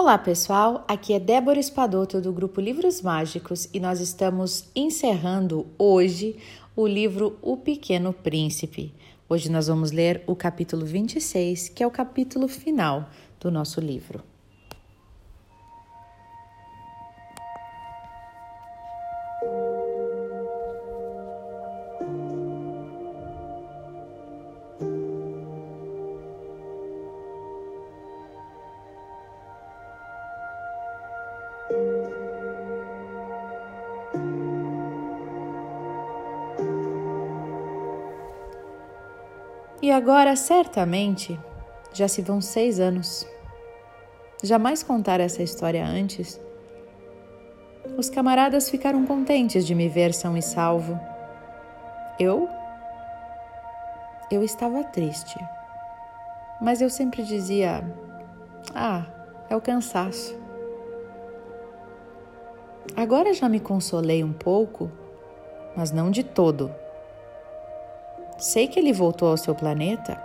Olá pessoal, aqui é Débora Espadoto do grupo Livros Mágicos e nós estamos encerrando hoje o livro O Pequeno Príncipe. Hoje nós vamos ler o capítulo 26, que é o capítulo final do nosso livro. E agora, certamente, já se vão seis anos. Jamais contar essa história antes. Os camaradas ficaram contentes de me ver são e salvo. Eu? Eu estava triste. Mas eu sempre dizia: Ah, é o cansaço. Agora já me consolei um pouco, mas não de todo. Sei que ele voltou ao seu planeta,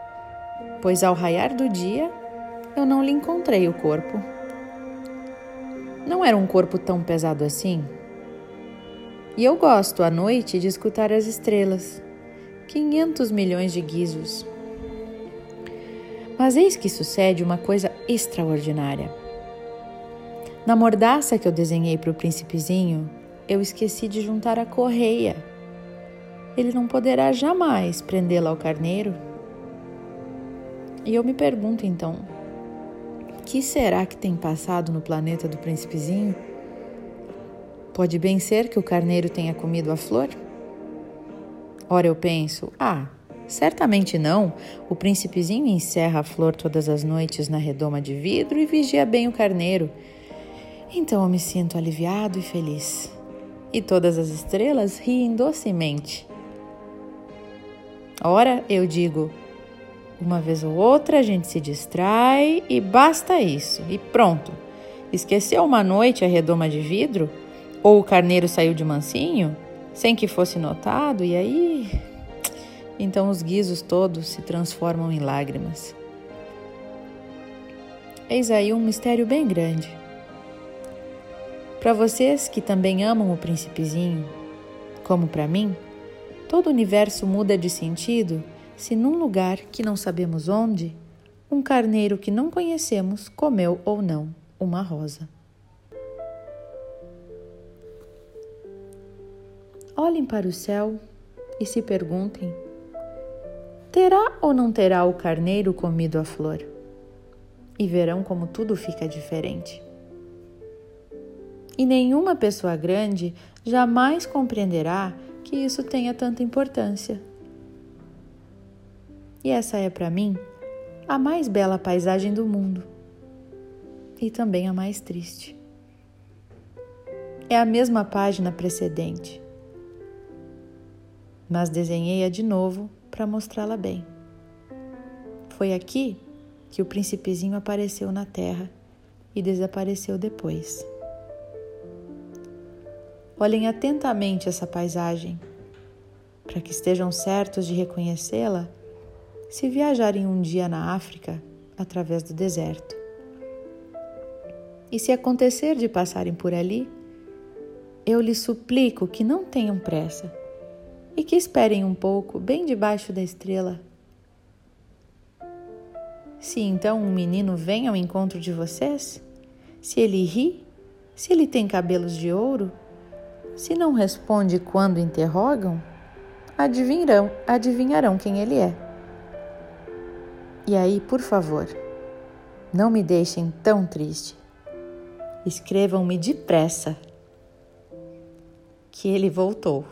pois ao raiar do dia eu não lhe encontrei o corpo. Não era um corpo tão pesado assim. E eu gosto à noite de escutar as estrelas. 500 milhões de guizos. Mas eis que sucede uma coisa extraordinária. Na mordaça que eu desenhei para o príncipezinho, eu esqueci de juntar a correia ele não poderá jamais prendê-la ao carneiro? E eu me pergunto então: que será que tem passado no planeta do príncipezinho? Pode bem ser que o carneiro tenha comido a flor? Ora, eu penso: ah, certamente não. O príncipezinho encerra a flor todas as noites na redoma de vidro e vigia bem o carneiro. Então eu me sinto aliviado e feliz. E todas as estrelas riem docemente. Ora, eu digo, uma vez ou outra a gente se distrai e basta isso, e pronto. Esqueceu uma noite a redoma de vidro? Ou o carneiro saiu de mansinho, sem que fosse notado, e aí. Então os guizos todos se transformam em lágrimas. Eis aí um mistério bem grande. Para vocês que também amam o príncipezinho, como para mim, Todo o universo muda de sentido se, num lugar que não sabemos onde, um carneiro que não conhecemos comeu ou não uma rosa. Olhem para o céu e se perguntem: terá ou não terá o carneiro comido a flor? E verão como tudo fica diferente. E nenhuma pessoa grande jamais compreenderá que isso tenha tanta importância. E essa é para mim a mais bela paisagem do mundo e também a mais triste. É a mesma página precedente, mas desenhei-a de novo para mostrá-la bem. Foi aqui que o príncipezinho apareceu na terra e desapareceu depois. Olhem atentamente essa paisagem, para que estejam certos de reconhecê-la se viajarem um dia na África através do deserto. E se acontecer de passarem por ali, eu lhes suplico que não tenham pressa e que esperem um pouco bem debaixo da estrela. Se então um menino vem ao encontro de vocês, se ele ri, se ele tem cabelos de ouro, se não responde quando interrogam, adivinharão, adivinharão quem ele é. E aí, por favor, não me deixem tão triste. Escrevam-me depressa que ele voltou.